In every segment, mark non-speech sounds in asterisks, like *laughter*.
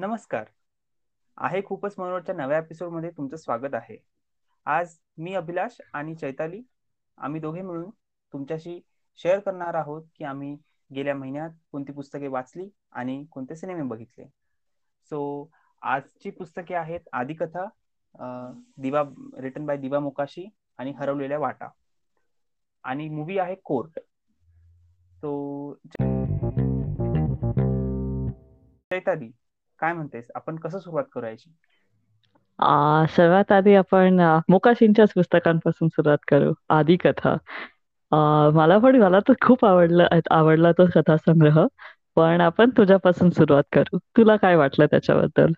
नमस्कार. आहे खूपच मनोरच्या नव्या एपिसोडमध्ये तुमचं स्वागत आहे. आज मी अभिलाष आणि चैताली आम्ही दोघे मिळून तुमच्याशी शेअर करणार आहोत की आम्ही गेल्या महिन्यात कोणती पुस्तके वाचली आणि कोणते सिनेमे बघितले. सो आजची पुस्तके आहेत आदिकथा दिवा रिटन बाय दिवा मोकाशी आणि हरवलेल्या वाटा. आणि मूवी आहे कोर्ट. तो चैताली काय म्हणतेस? आपण कसं सुरुवात करायची? सर्वात आधी आपण मोकाशींच्याच पुस्तकांपासून सुरुवात करू. आदी कथा. मला पण मला तर खूप आवडलं आवडला तो कथासंग्रह. पण आपण तुझ्यापासून सुरुवात करू. तुला काय वाटलं त्याच्याबद्दल?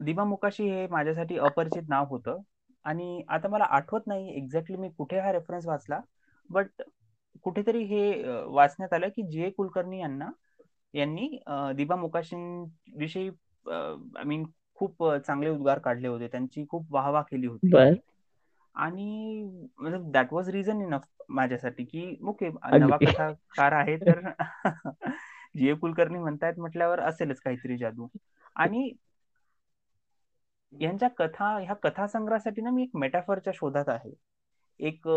दिवा मुकाशी हे माझ्यासाठी अपरिचित नाव होतं. आणि आता मला आठवत नाही एक्झॅक्टली मी कुठे हा रेफरन्स वाचला. बट कुठेतरी हे वाचण्यात आलं की जे कुलकर्णी यांना यांनी दिबा विषयी आय मीन खूप चांगले उद्गार काढले होते. त्यांची खूप वाहवा केली होती. आणि म्हणजे दॅट वॉज रिझन इनफ माझ्यासाठी की ओके नवा कथाकार आहे *laughs* तर *laughs* जे कुलकर्णी म्हणतायत म्हटल्यावर असेलच काहीतरी जादू. आणि यांच्या कथा ह्या कथासंग्रहासाठी ना मी एक मेटाफरच्या शोधात आहे. एक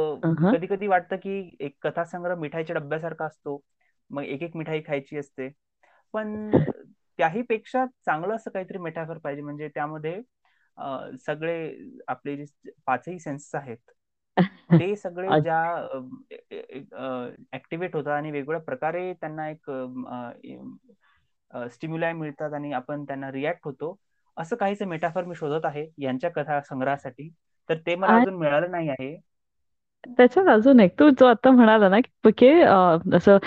कधी कधी वाटतं की एक कथासंग्रह मिठाईच्या डब्यासारखा असतो. मग एक एक मिठाई खायची असते. पण *laughs* त्याही पेक्षा चांगलं असं काहीतरी मेटाफर पाहिजे. म्हणजे त्यामध्ये सगळे आपले जे पाचही सेन्सेस आहेत ते सगळे *laughs* ज्या ऍक्टिव्हेट होतात आणि वेगवेगळ्या प्रकारे त्यांना एक स्टिम्युलाय मिळतात आणि आपण त्यांना रिॲक्ट होतो. असं काहीच मेटाफर मी शोधत आहे यांच्या कथा संग्रहासाठी. तर ते मला अजून मिळालं नाही आहे. त्याच्यात अजून एक तू जो आता म्हणाला ना की असं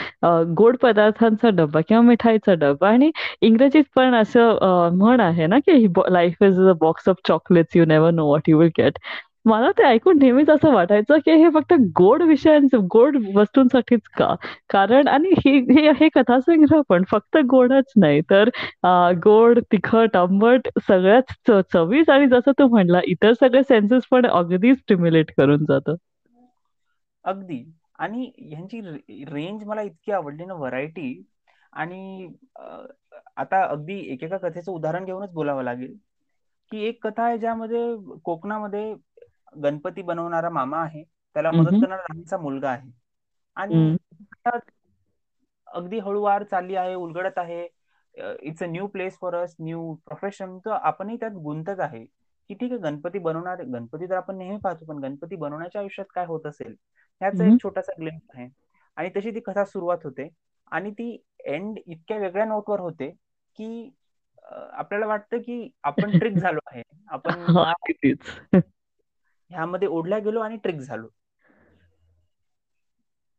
गोड पदार्थांचा डब्बा किंवा मिठाईचा डब्बा आणि इंग्रजीत पण असं म्हण आहे ना की life is a box of chocolates you never know what you will get मला ते ऐकून नेहमीच असं वाटायचं की हे फक्त गोड विषयांचं गोड वस्तूंसाठीच का? कारण आणि हे हे कथासंग्रह पण फक्त गोडच नाही. तर गोड तिखट आंबट सगळ्याच चवीच आणि जसं तू म्हणला इतर सगळे सेन्सेस पण अगदीच स्टिम्युलेट करून जातं. अगदी. आणि ह्यांची रेंज मला इतकी आवडली ना व्हरायटी आणि आता अगदी एकेका कथेचं उदाहरण घेऊनच बोलावं लागेल. की एक कथा आहे ज्यामध्ये कोकणामध्ये गणपती बनवणारा मामा आहे. त्याला मदत करणारा लहानसा मुलगा आहे. आणि अगदी हळूवार चालली आहे उलगडत आहे. It's a new place for us new profession तर आपणही त्यात गुंतत आहे. की ठीक आहे गणपती बनवणार गणपती तर आपण नेहमी पाहतो पण गणपती बनवण्याच्या आयुष्यात काय होत असेल ह्याचा एक छोटासा ग्लिम्स आहे. आणि तशी ती कथा सुरुवात होते. आणि ती एंड इतक्या वेगळ्या नोटवर होते की आपल्याला वाटतं की आपण ट्रिक झालो आहे. आपण *laughs* ह्यामध्ये ओढल्या गेलो आणि ट्रिक झालो.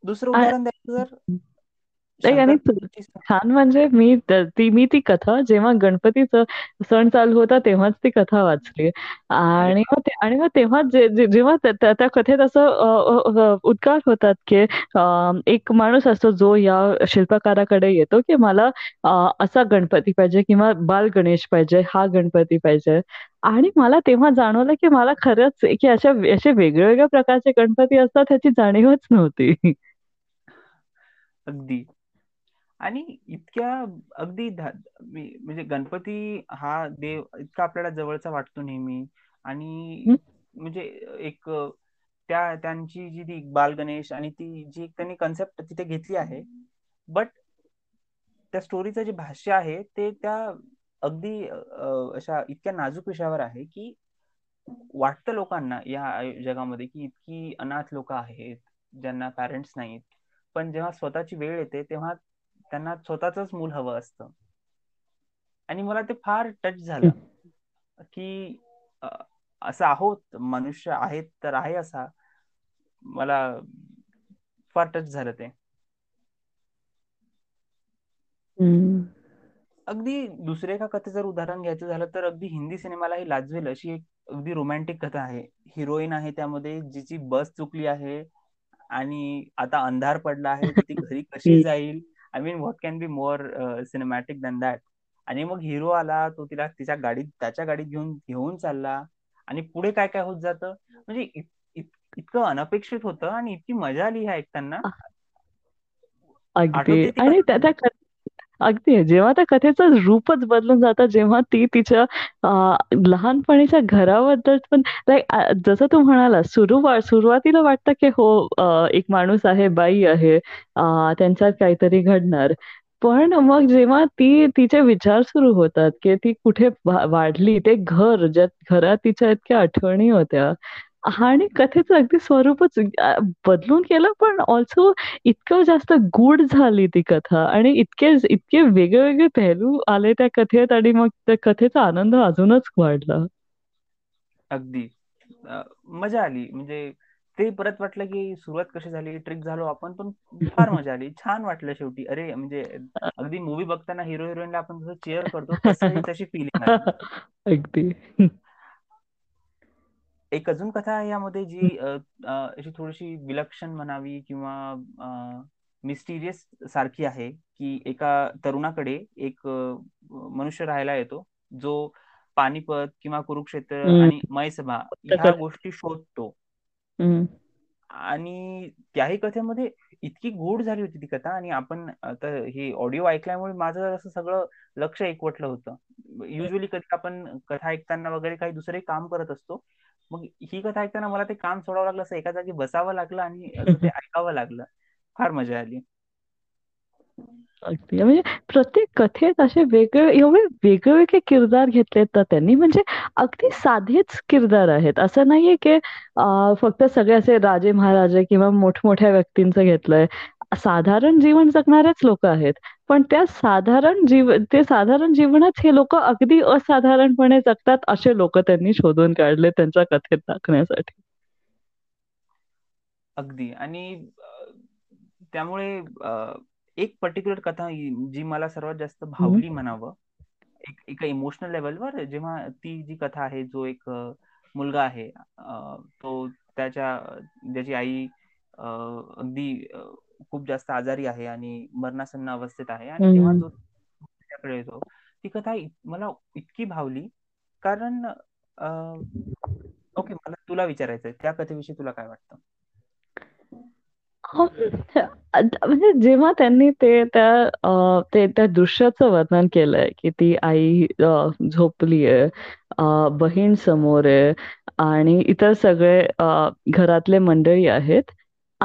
दुसरं उदाहरण द्यायचं जर? आणि छान म्हणजे मी ती मी ती कथा जेव्हा गणपतीचा सण चालू होता तेव्हाच ती कथा वाचली. आणि मग आणि मग तेव्हा जेव्हा त्या कथेत असं उद्गार होतात की एक माणूस असतो जो या शिल्पकाराकडे येतो की मला असा गणपती पाहिजे किंवा बाल गणेश पाहिजे हा गणपती पाहिजे. आणि मला तेव्हा जाणवलं की मला खरंच की अशा असे वेगवेगळ्या प्रकारचे गणपती असतात ह्याची जाणीवच नव्हती. अगदी. आणि इतक्या अगदी म्हणजे गणपती हा देव इतका आपल्याला जवळचा वाटतो नेहमी. आणि म्हणजे एक त्या त्यांची जी ती बाल गणेश आणि ती जी त्यांनी कन्सेप्ट तिथे घेतली आहे. बट त्या स्टोरीचं जे भाष्य आहे ते त्या अगदी अशा इतक्या नाजूक विषयावर आहे की वाटतं लोकांना या जगामध्ये की इतकी अनाथ लोक आहेत ज्यांना पॅरेंट्स नाहीत. पण जेव्हा स्वतःची वेळ येते तेव्हा त्यांना स्वतःच मूल हवं असतं. आणि मला ते फार टच झालं. की असं आहोत मनुष्य आहेत तर आहे असा. मला फार टच झालं ते. अगदी दुसऱ्या एका कथे जर उदाहरण घ्यायचं झालं तर अगदी हिंदी सिनेमालाही लाजवेल अशी एक अगदी रोमॅन्टिक कथा आहे. हिरोईन आहे त्यामध्ये जिची बस चुकली आहे आणि आता अंधार पडला आहे ती घरी कशी *laughs* जाईल? I mean what can be more cinematic than that आणि मग हिरो आला तो तिला तिच्या गाडीत त्याच्या गाडीत घेऊन घेऊन चालला. आणि पुढे काय काय होत जातं? म्हणजे इतकं अनपेक्षित होतं आणि इतकी मजा आली ह्या ऐकताना आणि त्या अगदी. जेव्हा त्या कथेचं रूपच बदलून जातं जेव्हा ती तिच्या लहानपणीच्या घराबद्दल पण लाईक जसं तू म्हणाला सुरुवात सुरुवातीला वाटतं की हो एक माणूस आहे बाई आहे त्यांच्यात काहीतरी घडणार. पण मग जेव्हा ती तिचे विचार सुरू होतात की ती कुठे वाढली ते घर ज्यात घरात तिच्या इतक्या आठवणी होत्या आणि कथेचं अगदी स्वरूपच बदलून केलं पण ऑल्सो इतकं जास्त गूढ झाली ती कथा आणि इतके इतके वेगळे पेहलू आले त्या कथेत आणि मग त्या कथेचा आनंद अजूनच वाढला. अगदी. मजा आली. म्हणजे ते परत वाटलं की सुरुवात कशी झाली ट्रिक झालो आपण पण फार मजा आली. छान वाटलं शेवटी. अरे म्हणजे अगदी मूवी बघताना हिरो हिरोईनला आपण जसं चेअर करतो तशी फिलिंग *laughs* अगदी. एक अजून कथा आहे यामध्ये जी अशी थोडीशी विलक्षण म्हणावी किंवा मिस्टिरियस सारखी आहे की एका तरुणाकडे एक मनुष्य राहायला येतो जो पानिपत किंवा कुरुक्षेत्र आणि मयसभा ह्या गोष्टी शोधतो. आणि त्याही कथेमध्ये इतकी गोड झाली होती ती कथा आणि आपण आता हे ऑडिओ ऐकल्यामुळे माझं असं सगळं लक्ष एकवटलं होतं. युजली कधी आपण कथा ऐकताना वगैरे काही दुसरे काम करत असतो मग ही कथा ऐकताना मला ते काम सोडावं लागलं असं एका जागी बसावं लागलं आणि *laughs* ते ऐकावं लागलं. फार मजा आली. अगदी. म्हणजे प्रत्येक कथेत असे वेगळे एवढे वेगळे वेगळे किरदार घेतलेत तर त्यांनी. म्हणजे अगदी साधेच किरदार आहेत. असं नाहीये की फक्त सगळे असे राजे महाराजे किंवा मोठमोठ्या व्यक्तींचं घेतलंय. साधारण जीवन जगणारेच लोक आहेत. पण त्या साधारण जीव ते साधारण जीवनात हे लोक अगदी असाधारणपणे जगतात असे लोक त्यांनी शोधून काढले त्यांच्या कथेत दाखवण्यासाठी. अगदी. आणि त्यामुळे एक पर्टिक्युलर कथा जी मला सर्वात जास्त भावली म्हणावं एक एका इमोशनल लेवलवर जेव्हा ती जी कथा आहे जो एक मुलगा आहे तो त्याच्या ज्याची आई अगदी खूप जास्त आजारी आहे आणि मरणासन्न अवस्थेत आहे आणि तेव्हा जो त्याच्याकडे येतो ती कथा मला इतकी भावली. कारण ओके मला तुला विचारायचंय त्या कथेविषयी तुला काय वाटतं? म्हणजे जेव्हा त्यांनी ते त्या ते त्या दृश्याचं वर्णन केलंय की ती आई झोपलीये बहीण समोर आहे आणि इतर सगळे घरातले मंडळी आहेत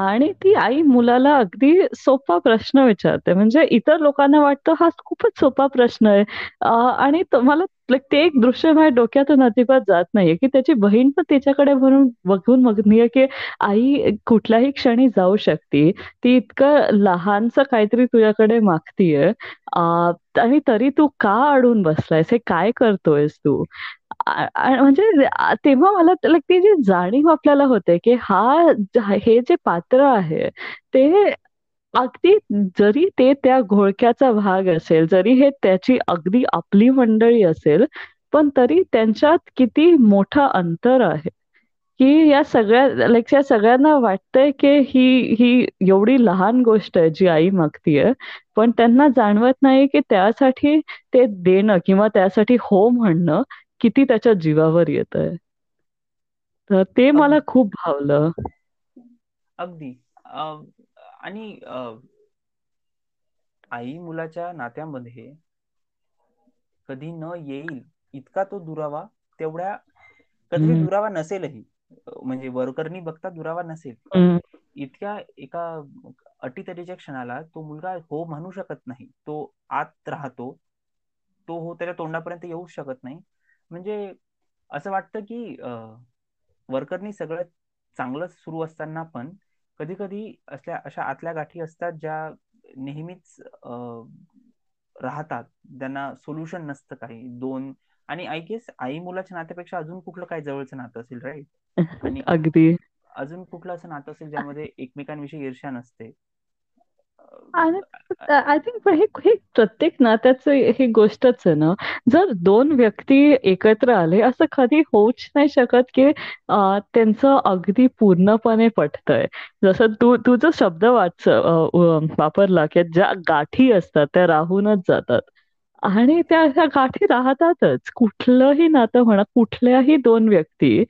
आणि ती आई मुलाला अगदी सोपा प्रश्न विचारते. म्हणजे इतर लोकांना वाटतं हा खूपच सोपा प्रश्न आहे. आणि मला ते एक दृश्य माझ्या डोक्यातून अजिबात जात नाहीये की त्याची बहीण पण त्याच्याकडे भरून बघून बघणीय की आई कुठल्याही क्षणी जाऊ शकते. ती इतकं लहानच काहीतरी तुझ्याकडे मागतीये. आणि तरी तू का अडून बसलायस? हे काय करतोयस तू? म्हणजे तेव्हा मला ती जी जाणीव आपल्याला होते की हा हे जे पात्र आहे ते अगदी जरी ते त्या घोळक्याचा भाग असेल जरी हे त्याची अगदी आपली मंडळी असेल पण तरी त्यांच्यात किती मोठं अंतर आहे. की या सगळ्या लाईक या सगळ्यांना वाटतंय की ही ही एवढी लहान गोष्ट आहे जी आई मागतीये पण त्यांना जाणवत नाही की त्यासाठी ते देणं किंवा त्यासाठी हो म्हणणं किती त्याच्या जीवावर येत आहे तर ते मला खूप भावलं. अगदी. आणि आई मुलाच्या नात्यामध्ये कधी न येईल इतका तो दुरावा तेवढ्या कधी दुरावा नसेलही. म्हणजे वरकरणी बघता दुरावा नसेल. इतक्या एका अटीतटीच्या क्षणाला तो मुलगा हो म्हणू शकत नाही. तो आत राहतो. तो हो त्याच्या तोंडापर्यंत येऊ शकत नाही. म्हणजे असं वाटतं की वर्करनी सगळं चांगलं सुरू असताना पण कधी कधी असल्या अशा आतल्या गाठी असतात ज्या नेहमीच राहतात. त्यांना सोल्युशन नसतं काही. दोन आणि आय गेस आई मुलाच्या नात्यापेक्षा अजून कुठलं काय जवळचं नातं असेल राईट आणि *laughs* अगदी. अजून कुठलं असं नातं असेल ज्यामध्ये एकमेकांविषयी ईर्ष्या नसते. आय थिंक हे हे प्रत्येक नात्याचं हे गोष्टच आहे ना. जर दोन व्यक्ती एकत्र आले असं कधी होऊच नाही शकत की त्यांचं अगदी पूर्णपणे पटतंय. जसं तू तुझं शब्द वाच वापरला की ज्या गाठी असतात त्या राहूनच जातात. आणि त्या गाठी राहतातच. कुठलंही नातं म्हणा कुठल्याही दोन व्यक्ती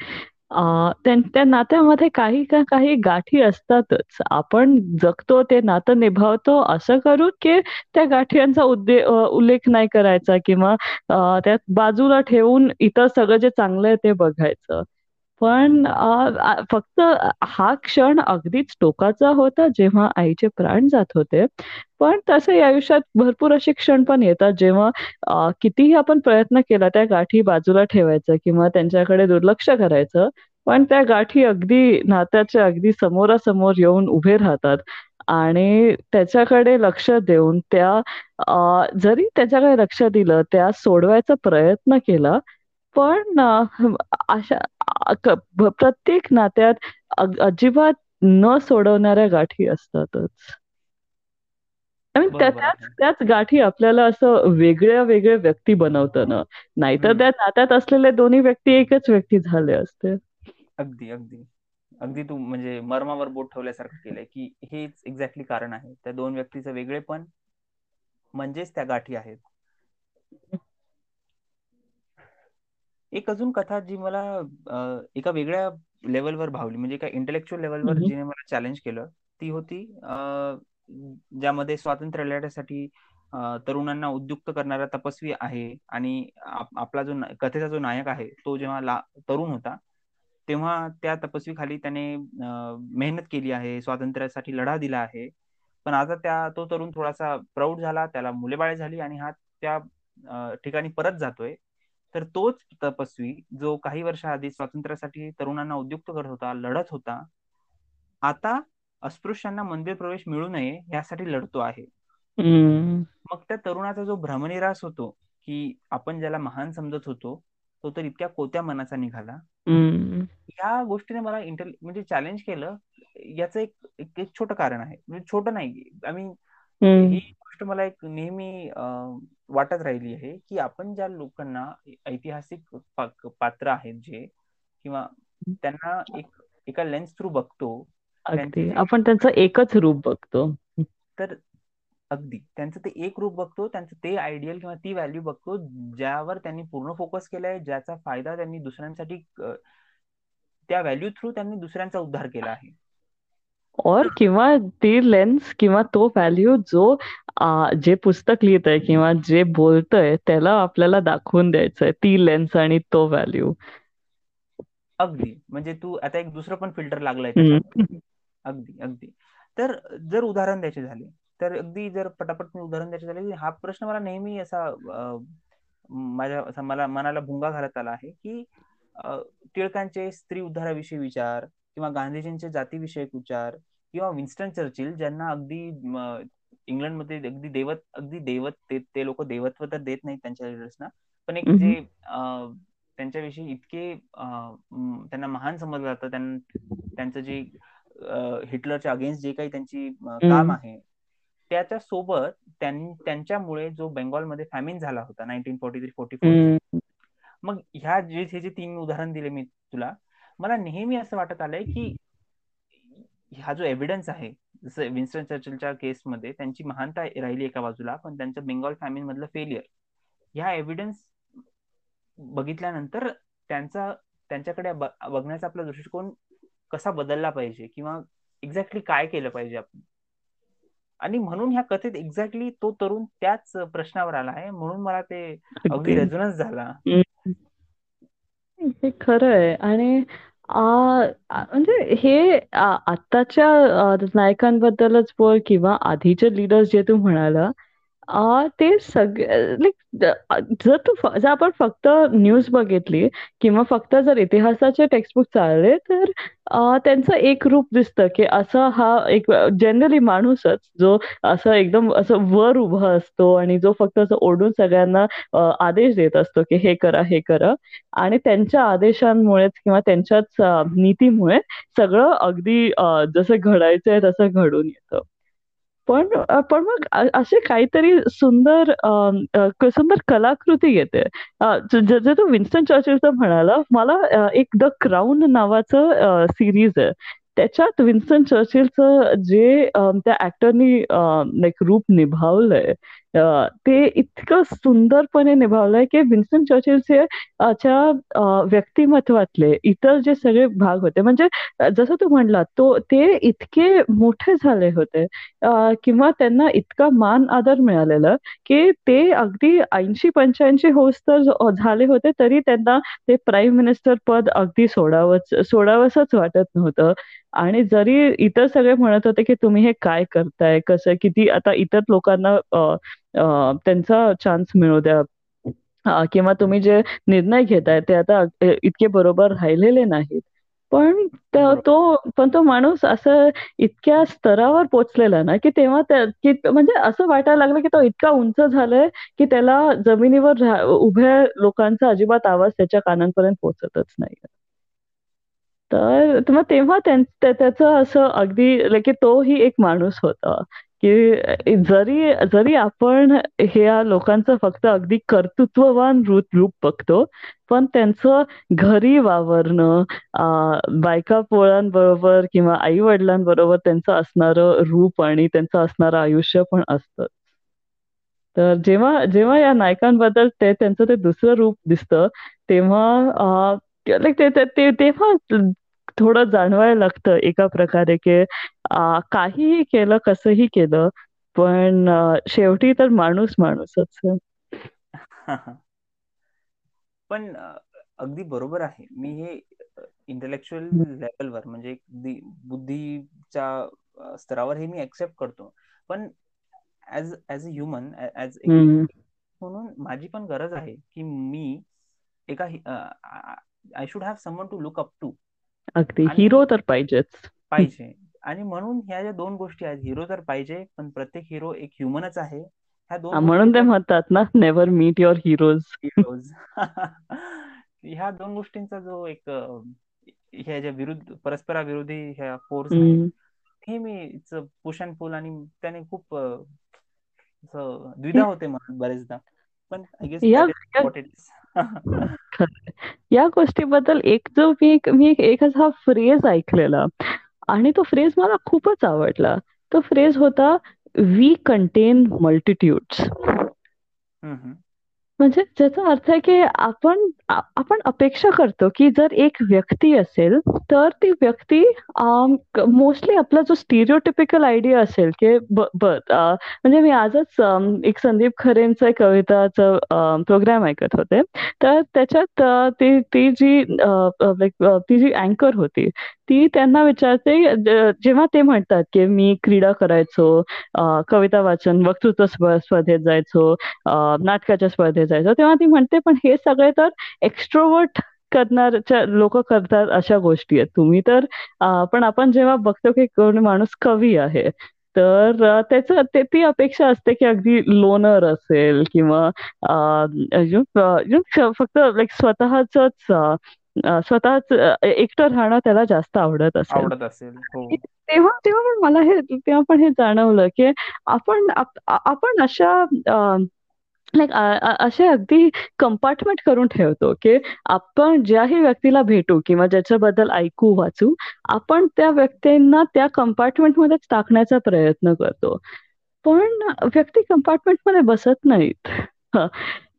अ, त्या त्या नात्यामध्ये काही का काही गाठी असतातच. आपण जगतो ते नातं निभावतो असं करून, की त्या गाठींचा उद्दे अ, उल्लेख नाही करायचा किंवा अ, त्यात बाजूला ठेवून इतर सगळं जे चांगलं आहे ते बघायचं. पण फक्त हा क्षण अगदीच टोकाचा होता जेव्हा आईचे प्राण जात होते. पण तसे आयुष्यात भरपूर असे क्षण पण येतात जेव्हा कितीही आपण प्रयत्न केला त्या गाठी बाजूला ठेवायचं किंवा त्यांच्याकडे दुर्लक्ष करायचं. पण त्या गाठी अगदी नात्याच्या अगदी समोरासमोर येऊन उभे राहतात आणि त्याच्याकडे लक्ष देऊन त्या जरी त्याच्याकडे लक्ष दिलं, त्या सोडवायचा प्रयत्न केला, पण अशा प्रत्येक नात्यात अजिबात न सोडवणाऱ्या गाठी असतातच. त्याच. त्याच गाठी आपल्याला असं वेगळ्या-वेगळ्या व्यक्ती बनवतं ना. नाहीतर. त्या नात्यात असलेले दोन्ही व्यक्ती एकच व्यक्ती झाले असते. अगदी, अगदी. अगदी तू म्हणजे मर्मावर बोट ठेवल्यासारखं केलंय, की हेच एक्झॅक्टली कारण आहे. त्या 2 व्यक्तीचं वेगळेपण म्हणजेच त्या गाठी आहेत. एक अजून कथा जी मला अ, एका वेगळ्या लेव्हलवर भावली म्हणजे एका इंटेलेक्चुअल लेव्हलवर हं. जिने मला चॅलेंज केलं, ती होती अ, ज्यामध्ये स्वातंत्र्य लढ्यासाठी अ, तरुणांना उद्युक्त करणारा तपस्वी आहे आणि आप आपला जो ना- कथेचा जो नायक आहे, तो जेव्हा ला तरुण होता, तेव्हा त्या तपस्वीखाली त्याने अ, मेहनत केली आहे, स्वातंत्र्यासाठी लढा दिला आहे. पण आता त्या तो तरुण थोडासा प्रौढ झाला, त्याला मुलेबाळे झाली आणि हा त्या अ, ठिकाणी परत जातोय. तर तोच तपस्वी जो काही वर्षाआधी स्वातंत्र्यासाठी तरुणांना उद्युक्त करत होता, लढत होता, आता अस्पृश्यांना मंदिर प्रवेश मिळू नये यासाठी लढतो आहे. मग त्या तरुणाचा जो भ्रमनिरास होतो, की आपण ज्याला महान समजत होतो, तो तर इतक्या कोत्या मनाचा निघाला. या गोष्टीने मला इंटेल म्हणजे चॅलेंज केलं. याचं एक एक एक छोटं कारण आहे. म्हणजे छोटं नाही. आय मीन ही गोष्ट मला एक नेहमी वाटत राहिली आहे, की आपण ज्या लोकांना ऐतिहासिक पात्र आहेत जे किंवा त्यांना एक एका लेन्स थ्रू बघतो. अगदी. आपण त्यांचं एकच रूप बघतो. तर अगदी त्यांचं ते एक रूप बघतो, त्यांचं ते आयडियल किंवा ती व्हॅल्यू बघतो, ज्यावर त्यांनी पूर्ण फोकस केलाय, ज्याचा फायदा त्यांनी दुसऱ्यांसाठी त्या व्हॅल्यू थ्रू त्यांनी दुसऱ्यांचा उद्धार केला आहे. और किंवा ती लेन्स किंवा तो व्हॅल्यू जो जे पुस्तक लिहितंय किंवा जे बोलतंय त्याला आपल्याला दाखवून द्यायचंय. ती लेन्स आणि तो व्हॅल्यू. अगदी. म्हणजे तू आता एक दुसरं पण फिल्टर लागलंय. अगदी, अगदी. तर जर उदाहरण द्यायचे झाले, तर अगदी जर पटापट मी उदाहरण द्यायचे झाले, की हा प्रश्न मला नेहमी असा माझ्या असा मला मनाला भुंगा घालत आला आहे, की टिळकांचे स्त्री उद्धाराविषयी विचार किंवा गांधीजींचे जातीविषयक विचार किंवा विन्स्टन चर्चिल ज्यांना अगदी इंग्लंडमध्ये अगदी देवत अगदी देवत ते, ते लोक देवत्व तर देत नाहीत त्यांच्या लिडर्सना पण एक जे त्यांच्याविषयी इतके त्यांना महान समजलं जातं. त्यां, त्यांचं जे हिटलरच्या अगेन्स्ट जे काही त्यांची काम आहे त्याच्या सोबत त्यां, त्यांच्यामुळे जो बेंगॉलमध्ये फॅमिन झाला होता नाईन्टीन फोर्टी थ्री फोर्टी फोरचा हं, मग ह्या जे हे जे तीन उदाहरण दिले मी तुला मला नेहमी असं वाटत आलंय की हा जो एव्हिडन्स आहे जसं विन्स्टन चर्चिलच्या केसमध्ये त्यांची महानता राहिली एका बाजूला पण त्यांचं बेंगॉल फॅमिन मधलं फेलियर ह्या एव्हिडन्स बघितल्यानंतर त्यांचा त्यांच्याकडे बघण्याचा आपला दृष्टिकोन कसा बदलला पाहिजे किंवा एक्झॅक्टली काय केलं पाहिजे आपण आणि म्हणून ह्या कथेत एक्झॅक्टली तो तरुण त्याच प्रश्नावर आला आहे म्हणून मला ते अगदी. रेझोनन्स झाला. हे खरं आहे आणि अ, आ, म्हणजे हे आ, आत्ताच्या अ, नायकांबद्दलच बोल किंवा आधीचे लीडर्स जे तू म्हणाला अ, ते सगळं लाइक जर तू फ जर आपण फक्त न्यूज बघितली किंवा फक्त जर इतिहासाचे टेक्स्टबुक चाळले तर अ, त्यांचं एक रूप दिसतं, की असा हा एक जनरली माणूसच जो असं एकदम असं वर उभा असतो आणि जो फक्त असं ओरडून सगळ्यांना अ, आदेश देत असतो, की हे करा, हे करा. आणि त्यांच्या आदेशांमुळेच किंवा त्यांच्याच अ, नीतीमुळे सगळं अगदी अ, जसं घडायचंय तसं घडून येतं. पण पण मग असे काहीतरी सुंदर सुंदर कलाकृती येते. जे तू विन्स्टन चर्चिलचं म्हणाला, मला एक द क्राउन नावाचं सिरीज आहे. त्याच्यात विन्स्टन चर्चिलचं जे त्या ऍक्टरनी लाईक रूप निभावलंय ते इतकं सुंदरपणे निभावलंय की विन्स्टन चर्चिलचे च्या व्यक्तिमत्वातले इतर जे सगळे भाग होते म्हणजे जसं तू म्हणला तो ते इतके मोठे झाले होते किंवा त्यांना इतका मान आदर मिळालेला की ते अगदी ऐंशी पंच्याऐंशी होस तर झाले होते तरी त्यांना ते प्राईम मिनिस्टर पद अगदी सोडावंच सोडावंसच वाटत नव्हतं. आणि जरी इतर सगळे म्हणत होते की तुम्ही हे काय करताय कसं किती आता इतर लोकांना त्यांचा चान्स मिळू द्या. किंवा तुम्ही जे निर्णय घेताय ते आता इतके बरोबर राहिलेले नाहीत. पण तो पण तो माणूस असं इतक्या स्तरावर पोचलेला ना की तेव्हा की म्हणजे असं वाटायला लागलं की तो इतका उंच झालाय की त्याला जमिनीवर उभ्या लोकांचा अजिबात आवाज त्याच्या कानांपर्यंत पोहोचतच नाही. तर मग तेव्हा त्याचं असं अगदी की तोही एक माणूस होता. की जरी जरी आपण ह्या लोकांचं फक्त अगदी कर्तृत्ववान रूप बघतो पण त्यांचं घरी वावरणं बायका पोळांबरोबर किंवा आई वडिलांबरोबर त्यांचं असणारं रूप आणि त्यांचं असणारं आयुष्य पण असतं. तर जेव्हा जेव्हा या नायकांबद्दल ते त्यांचं ते दुसरं रूप दिसतं तेव्हा ते तेव्हा थोडं जाणवायला लागतं एका प्रकारे की काहीही केलं कसंही केलं पण शेवटी तर माणूस माणूसच. *laughs* पण अगदी बरोबर आहे. मी हे इंटेलेक्च्युअल लेवलवर म्हणजे बुद्धीच्या स्तरावर हे मी एक्सेप्ट करतो. पण as as a human as म्हणून माझी पण गरज आहे की मी एका I should have someone to look up to अगदी. हिरो तर पाहिजेच. पाहिजे. आणि म्हणून ह्या ज्या दोन गोष्टी आहेत हिरो तर पाहिजे पण प्रत्येक हिरो एक ह्युमनच आहे. ह्या दोन म्हणून ते म्हणतात ना never meet your heroes heroes ह्या दोन गोष्टींचा जो एक ह्या ज्या विरुद्ध परस्पराविरोधी ह्या फोर्स हे मी अँड पुल आणि त्याने खूप द्विधा होते म्हणून बरेचदा. पण आय गेस *laughs* *laughs* या गोष्टीबद्दल एक जो मी मी एक हा फ्रेज ऐकलेला आणि तो फ्रेज मला खूपच आवडला. तो फ्रेज होता वी कंटेन मल्टिट्यूड्स म्हणजे ज्याचा अर्थ आहे की आपण आपण अपेक्षा करतो की जर एक व्यक्ती असेल तर ती व्यक्ती मोस्टली आपला जो स्टिरिओटिपिकल आयडिया असेल की म्हणजे मी आजच एक संदीप खरेंचा कविताचं प्रोग्राम ऐकत होते. तर त्याच्यात ती ती जी ती जी अँकर होती ती त्यांना विचारते जेव्हा ते म्हणतात की मी क्रीडा करायचो कविता वाचन वक्तृत्व स्पर्धेत जायचो नाटकाच्या स्पर्धेत जायचो तेव्हा ती म्हणते पण हे सगळे तर एक्स्ट्रोवर्ट करणारच्या लोक करतात अशा गोष्टी आहेत. तुम्ही तर पण आपण जेव्हा बघतो की कोण माणूस कवी आहे तर त्याच ती अपेक्षा असते की अगदी लोनर असेल किंवा फक्त लाईक स्वतःच स्वतःच एकटं राहणं त्याला जास्त आवडत असेल. आवडत असेल. हो. तेव्हा तेव्हा पण मला हे तेव्हा पण हे जाणवलं की आपण आपण अशा लाईक असे अगदी कंपार्टमेंट करून ठेवतो की आपण ज्याही व्यक्तीला भेटू किंवा ज्याच्याबद्दल ऐकू वाचू आपण त्या व्यक्तींना त्या कंपार्टमेंटमध्येच टाकण्याचा प्रयत्न करतो. पण व्यक्ती कंपार्टमेंटमध्ये बसत नाहीत.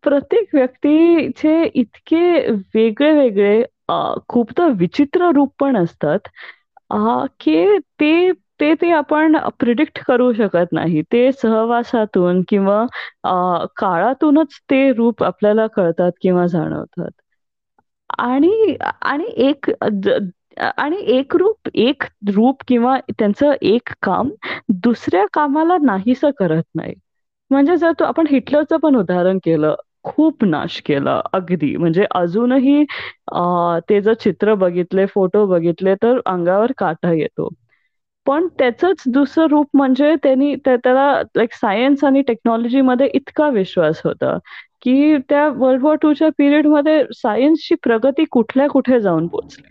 प्रत्येक व्यक्तीचे इतके वेगळे वेगळे खूप तर विचित्र रूप पण असतात. की ते ते ते आपण प्रिडिक्ट करू शकत नाही. ते सहवासातून किंवा काळातूनच ते रूप आपल्याला कळतात किंवा जाणवतात. आणि आणि एक आणि एक रूप एक रूप किंवा त्यांचं एक काम दुसऱ्या कामाला नाहीसं करत नाही. म्हणजे जर तो आपण हिटलरचं पण उदाहरण केलं खूप नाश केला अगदी. म्हणजे अजूनही ते जर चित्र बघितले फोटो बघितले तर अंगावर काटा येतो. पण त्याचंच दुसरं रूप म्हणजे त्यांनी त्याला लाईक सायन्स आणि टेक्नॉलॉजीमध्ये इतका विश्वास होता की त्या वर्ल्ड वॉर टूच्या पिरियडमध्ये सायन्सची प्रगती कुठल्या कुठे जाऊन पोहोचली.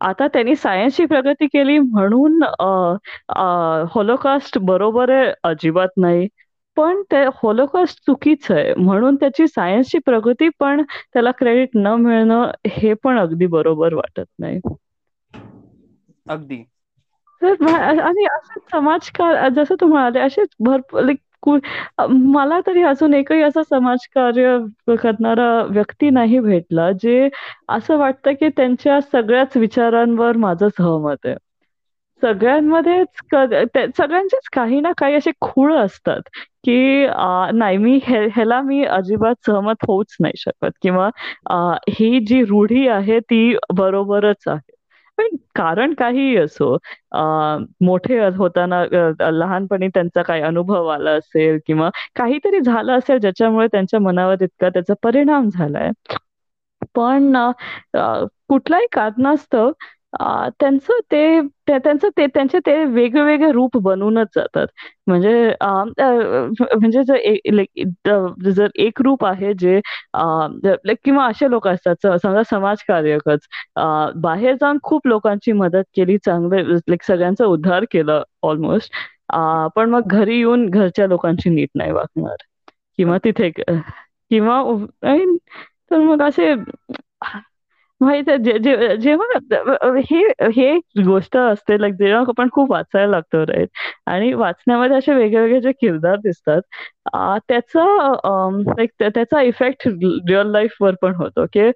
आता त्यांनी सायन्सची प्रगती केली म्हणून होलोकास्ट बरोबर आहे अजिबात नाही. पण ते होलोकास्ट चुकीचं आहे. म्हणून त्याची सायन्सची प्रगती पण त्याला क्रेडिट न मिळणं हे पण अगदी बरोबर वाटत नाही. अगदी. आणि असं समाजकार जसं तू म्हणाले असेच भरपूर मला तरी अजून एकही असं समाजकार्य करणारा व्यक्ती नाही भेटला, जे असं वाटतं की त्यांच्या सगळ्याच विचारांवर माझं सहमत आहे. सगळ्यांमध्येच सगळ्यांचेच काही ना काही असे खूळ असतात, की नाही मी ह्याला मी अजिबात सहमत होऊच नाही शकत किंवा ही जी रूढी आहे ती बरोबरच आहे. पण कारण काहीही असो, मोठे होताना लहानपणी त्यांचा काही अनुभव आला असेल किंवा काहीतरी झालं असेल ज्याच्यामुळे त्यांच्या मनावर इतका त्याचा परिणाम झालाय. पण कुठल्याही कारणास्तव त्यांचं ते त्यांचं ते त्यांचे ते वेगवेगळे रूप बनूनच जातात. म्हणजे म्हणजे जर जर एक रूप आहे जे किंवा असे लोक असतात समजा समाजकार्यकच बाहेर जाऊन खूप लोकांची मदत केली, चांगले लाइक सगळ्यांचा उद्धार केला ऑलमोस्ट. पण मग घरी येऊन घरच्या लोकांची नीट नाही वागणार किंवा तिथे किंवा तर मग असे माहीत आहे जे जेव्हा हे हे गोष्ट असते लाईक जेव्हा आपण खूप वाचायला लागतो राईट आणि वाचण्यामध्ये असे वेगवेगळे जे किरदार दिसतात त्याचा लाईक त्याचा इफेक्ट रिअल लाईफ वर पण होतो की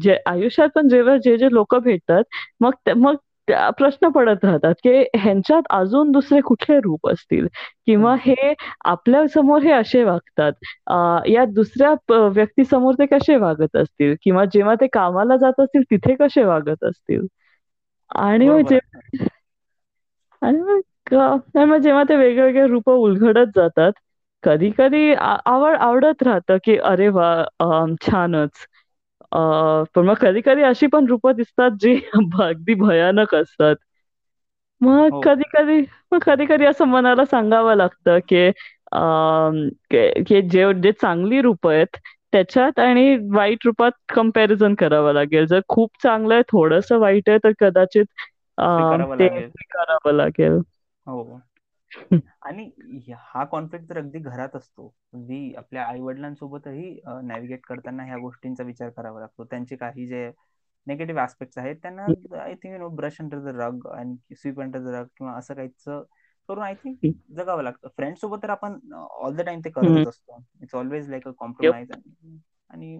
जे आयुष्यात पण जेव्हा जे जे लोक भेटतात मग मग प्रश्न पडत राहतात की ह्यांच्यात अजून दुसरे कुठले रूप असतील? किंवा हे आपल्यासमोर हे असे वागतात? या दुसऱ्या व्यक्तीसमोर ते कसे वागत असतील? किंवा जेव्हा ते कामाला जात असतील तिथे कसे वागत असतील? आणि मग आणि मग मग जेव्हा ते वेगवेगळे रूप उलगडत जातात कधी कधी आवड आवडत राहतं की अरे वा छानच. पण मग कधी कधी अशी पण रूप दिसतात जी *laughs* अगदी भयानक असतात. मग हो. कधी कधी मग कधी कधी असं मनाला सांगावं लागतं की की जे जे चांगली रूप आहेत त्याच्यात आणि वाईट रूपात कंपॅरिझन करावं लागेल. जर खूप चांगलं आहे थोडस वाईट आहे तर कदाचित ते स्वीकारावं लागेल. आणि हा कॉन्फ्लिक्ट तर अगदी घरात असतो. अगदी आपल्या आई वडिलांसोबतही नॅव्हिगेट करताना ह्या गोष्टींचा विचार करावा लागतो. त्यांचे काही जे नेगेटिव्ह ऍस्पेक्ट आहेत त्यांना I think you know brush under the rug आणि स्वीप अंडर द रग किंवा असं काहीच करून आय थिंक जगावं लागतं. फ्रेंड सोबत तर आपण ऑल द टाइम ते करतच असतो. It's always like a compromise आणि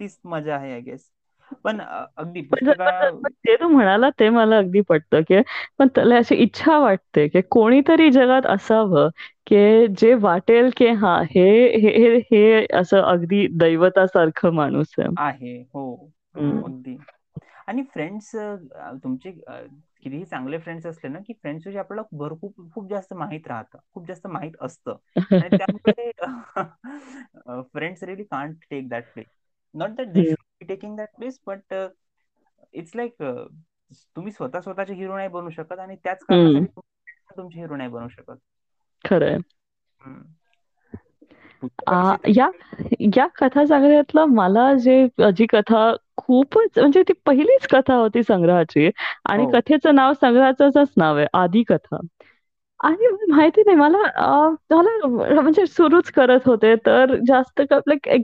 तीच मजा आहे आय गेस पण अगदी ते तू म्हणाला ते मला अगदी पटतं की पण त्याला अशी इच्छा वाटते की कोणीतरी जगात असावं की जे वाटेल की हा हे हे हे असं अगदी दैवतासारखं माणूस आहे. हो. अगदी. आणि फ्रेंड्स तुमचे कितीही चांगले फ्रेंड्स असले ना की फ्रेंड्स विषयी आपल्याला भरपूर खूप जास्त माहीत राहतं खूप जास्त माहीत असतं. आणि *laughs* त्यामुळे *laughs* friends really can't take that place not that taking that place but it's like तुम्ही स्वतः स्वतःचे हिरो नाही बनू शकत आणि त्याच कारणासाठी तुमचे हिरो नाही बनू शकत. खरंय. या या कथा संग्रहातलं मला जे जी कथा खूपच म्हणजे ती पहिलीच कथा होती संग्रहाची आणि कथेचं नाव संग्रहाचंच नाव आहे आधी कथा आणि माहिती नाही मला मला म्हणजे सुरूच करत होते. तर जास्त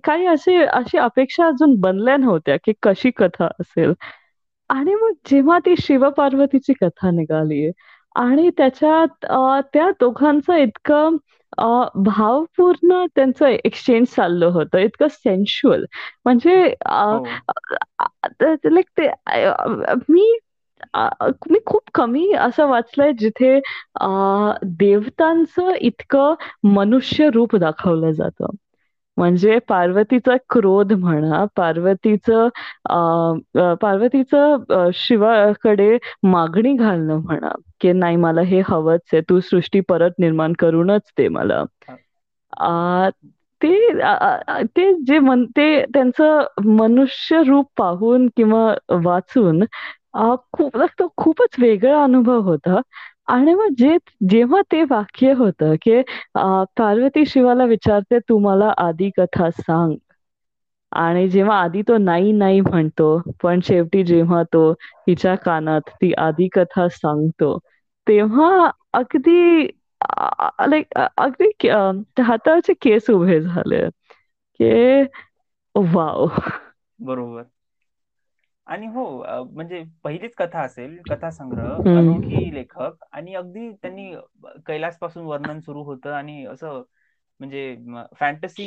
काही अशी अशी अपेक्षा अजून बनल्या नव्हत्या की कशी कथा असेल. आणि मग जेव्हा ती शिवपार्वतीची कथा निघाली आणि त्याच्यात त्या दोघांचं इतकं भावपूर्ण त्यांचं एक्सचेंज चाललं होतं. इतकं सेन्शुअल म्हणजे लाईक ते मी मी खूप कमी असं वाचलंय जिथे देवतांचं इतकं मनुष्य रूप दाखवलं जातं. म्हणजे पार्वतीचा क्रोध म्हणा पार्वतीचं पार्वतीचं शिवाकडे मागणी घालणं म्हणा की नाही मला हे हवंच आहे तू सृष्टी परत निर्माण करूनच दे मला. ते ते जे मन ते त्यांचं मनुष्य रूप पाहून किंवा वाचून खूप म्हणजे खूपच वेगळा अनुभव होता. आणि मग जे जेव्हा ते वाक्य होतं की पार्वती शिवाला विचारते तू मला आधी कथा सांग. आणि जेव्हा आधी तो नाही नाही म्हणतो पण शेवटी जेव्हा तो तिच्या कानात ती आधी कथा सांगतो तेव्हा अगदी लाईक अगदी हाताचे केस उभे झाले की वाव. बरोबर. आणि हो म्हणजे पहिलीच कथा असेल कथासंग्रह हं. अनोळखी लेखक आणि अगदी त्यांनी कैलासपासून वर्णन सुरू होतं आणि असं म्हणजे fantasy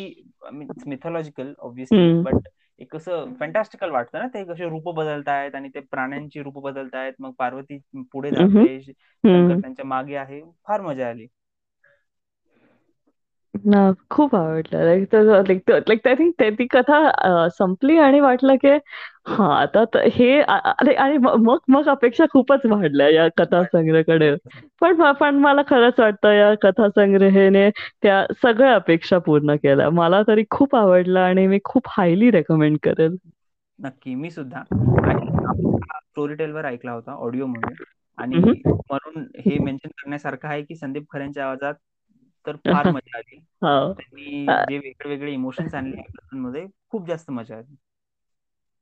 means mythological obviously. But एक असं फॅन्टास्टिकल वाटतं ना ते कसे रूप बदलतायत आणि ते प्राण्यांची रूप बदलतायत मग पार्वती पुढे. धावते शंकर. त्यांच्या मागे आहे फार मजा आली ना खूप आवडलं. लाइक तर लाइक लाइक आय थिंक ते ती कथा अ, संपली आणि वाटलं की हां, आता तर हे आणि मग मग अपेक्षा खूपच वाढल्या या कथासंग्रहाकडे. पण म पण मला खरंच वाटतं या कथासंग्रहेने त्या सगळ्या अपेक्षा पूर्ण केल्या. मला तरी खूप आवडलं आणि मी खूप हायली रेकमेंड करेल. नक्की मी सुद्धा आणि स्टोरी टेलवर ऐकला होता ऑडिओमध्ये हं, आणि. म्हणून हे मेन्शन करण्यासारखं आहे की संदीप खऱ्यांच्या आवाजात तर फार *laughs* मजा आली हो. त्यांनी जे वेगळे-वेगळे इमोशन्स आणले मध्ये खूप जास्त मजा आली.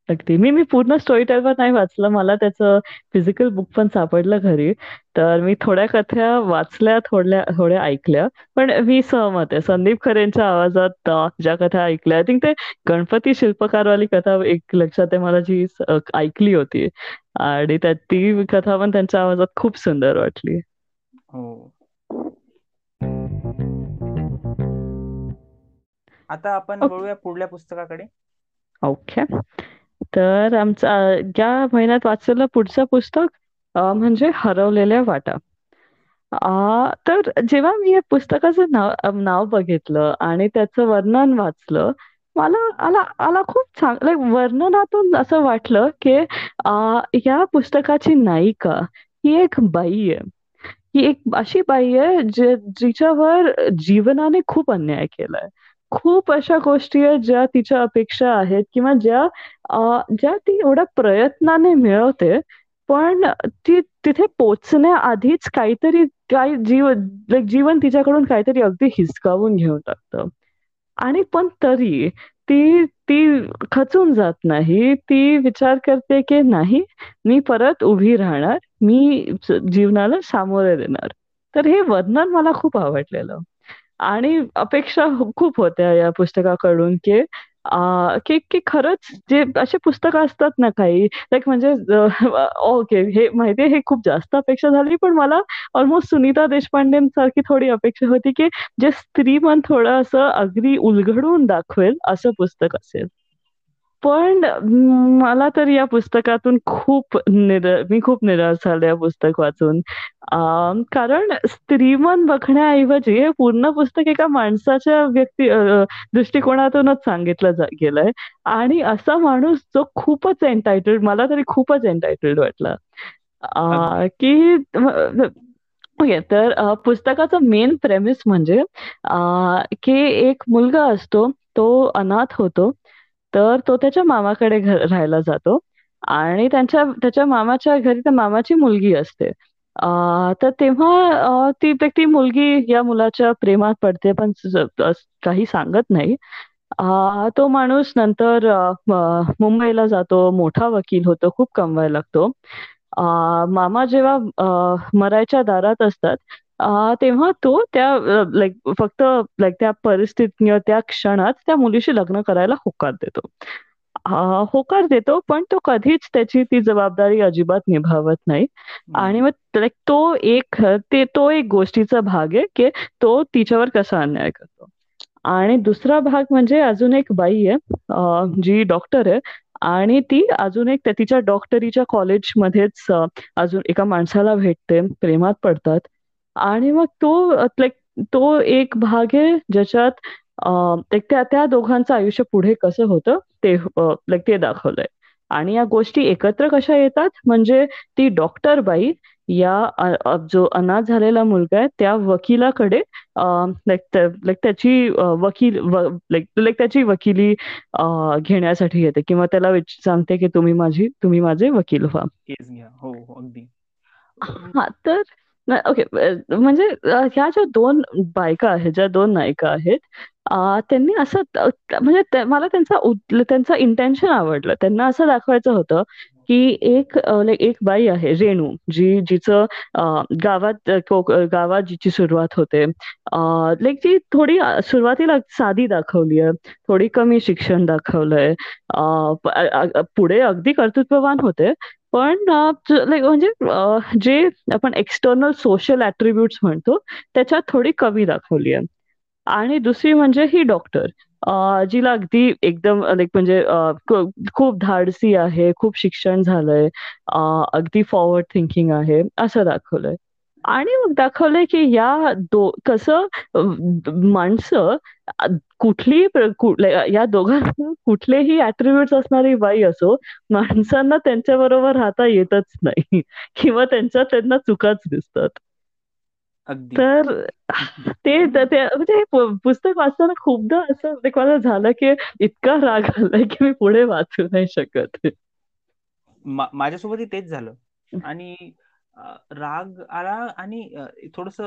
अगदी. मी मी पूर्ण स्टोरी टेलर नाही वाचलं. मला त्याचं फिजिकल बुक पण सापडलं घरी. तर मी थोड्या कथा वाचल्या, थोड्या थोड्या ऐकल्या. पण मी सहमत आहे. संदीप खरेंच्या आवाजात ज्या कथा ऐकल्या आय थिंक ते गणपती शिल्पकारवाली कथा एक लक्षात आहे मला जी ऐकली होती आणि त्यात ती कथा पण त्यांच्या आवाजात खूप सुंदर वाटली. हो. आता आपण. वळूया पुढल्या पुस्तकाकडे. ओके. तर आमचा या महिन्यात वाचलेलं पुढचं पुस्तक म्हणजे हरवलेल्या वाटा. अ, तर जेव्हा मी या पुस्तकाचं नाव नाव बघितलं आणि त्याचं वर्णन वाचलं, मला मला मला खूप चांगलं वर्णनातून असं वाटलं, की अ, या पुस्तकाची नायिका ही एक बाई आहे. ही एक अशी बाई आहे जी जिच्यावर जीवनाने खूप अन्याय केलाय. खूप अशा गोष्टी आहेत ज्या तिच्या अपेक्षा आहेत किंवा ज्या ज्या ती एवढ्या प्रयत्नाने मिळवते. पण ती तिथे पोचण्याआधीच काहीतरी काही जीव जीवन तिच्याकडून काहीतरी अगदी हिसकावून घेऊन टाकतं. आणि पण तरी ती ती खचून जात नाही. ती विचार करते, की नाही मी परत उभी राहणार. मी जीवनाला सामोरे देणार. तर हे वर्णन मला खूप आवडलेलं. आणि अपेक्षा खूप होत्या या पुस्तकाकडून, की की की खरंच जे असे पुस्तकं असतात ना काही लाईक म्हणजे ओके हे माहिती आहे हे खूप जास्त अपेक्षा झाली, पण मला ऑलमोस्ट सुनीता देशपांडेंसारखी थोडी अपेक्षा होती, की जे स्त्रीमन थोडं असं अगदी उलगडून दाखवेल असं पुस्तक असेल. पण मला तर या पुस्तकातून खूप निर मी खूप निराश झाले हे पुस्तक वाचून. कारण स्त्रीमन बघण्याऐवजी हे पूर्ण पुस्तक एका माणसाच्या व्यक्ती दृष्टिकोनातूनच सांगितलं गेलंय आणि असा माणूस जो खूपच एन्टायटल्ड मला तरी खूपच एन्टायटल्ड वाटला. की ओके. तर पुस्तकाचं मेन प्रेमिस म्हणजे की एक मुलगा असतो, तो अनाथ होतो. तर तो त्याच्या मामाकडे घ राहायला जातो आणि त्यांच्या त्याच्या मामाच्या घरी त्या मामाची मुलगी असते. तर तेव्हा ती ती मुलगी या मुलाच्या प्रेमात पडते, पण काही सांगत नाही. तो माणूस नंतर मुंबईला जातो, मोठा वकील होतो, खूप कमवायला लागतो. मामा जेव्हा मरायच्या दारात असतात, तेव्हा तो त्या अ, लाइक फक्त लाइक त्या परिस्थितीत किंवा त्या क्षणात त्या मुलीशी लग्न करायला होकार देतो. होकार देतो, पण तो कधीच त्याची ती जबाबदारी अजिबात निभावत नाही आणि. मग तो एक ते तो एक गोष्टीचा भाग आहे, की तो तिच्यावर कसा अन्याय करतो. आणि दुसरा भाग म्हणजे अजून एक बाई आहे जी डॉक्टर आहे आणि ती अजून एक तिच्या डॉक्टरीच्या कॉलेजमध्येच अजून एका माणसाला भेटते, प्रेमात पडतात आणि मग तो लाइक तो एक भाग आहे ज्याच्यात त्या त्या दोघांचं आयुष्य पुढे कसं होतं ते अ, लाइक ते दाखवलंय. आणि या गोष्टी एकत्र कशा येतात म्हणजे ती डॉक्टर बाई या जो अनाथ झालेला मुलगा आहे त्या वकिलाकडे लाइक त्याची वकील लाइक त्याची वकिली घेण्यासाठी येते किंवा त्याला सांगते, की तुम्ही माझी तुम्ही माझे वकील व्हा. हो, हो. हां, तर नाही ओके. म्हणजे अ, ह्या ज्या 2 बायका आहेत, ज्या 2 नायिका आहेत, अ, त्यांनी असं म्हणजे मला त्यांचा त्यांचं इंटेन्शन आवडलं. त्यांना असं दाखवायचं होतं, की एक एक बाई आहे रेणू जी जिचं गावात गावात जिची सुरुवात होते. लाईक ती थोडी सुरुवातीला साधी दाखवली आहे थोडी कमी शिक्षण दाखवलंय. पुढे अगदी कर्तृत्ववान होते पण लाईक म्हणजे जे आपण एक्सटर्नल सोशल ऍट्रिब्यूट्स म्हणतो त्याच्यात थोडी कमी दाखवली आहे आणि दुसरी म्हणजे ही डॉक्टर जिला अगदी एकदम लाईक म्हणजे खूप धाडसी आहे खूप शिक्षण झालंय अगदी फॉरवर्ड थिंकिंग आहे असं दाखवलंय. आणि मग दाखवलंय की या दो कसं माणसं कुठली या दोघांना कुठलेही ऍट्रिब्यूट्स असणारी बाई असो माणसांना त्यांच्या बरोबर राहता येतच नाही. किंवा त्यांच्या त्यांना चुकाच दिसतात. तर ते म्हणजे पुस्तक वाचताना खूपदा असं मला झालं की इतका राग आलाय की मी पुढे वाचू नाही शकत. माझ्यासोबतही तेच झालं. आणि राग आला आणि थोडस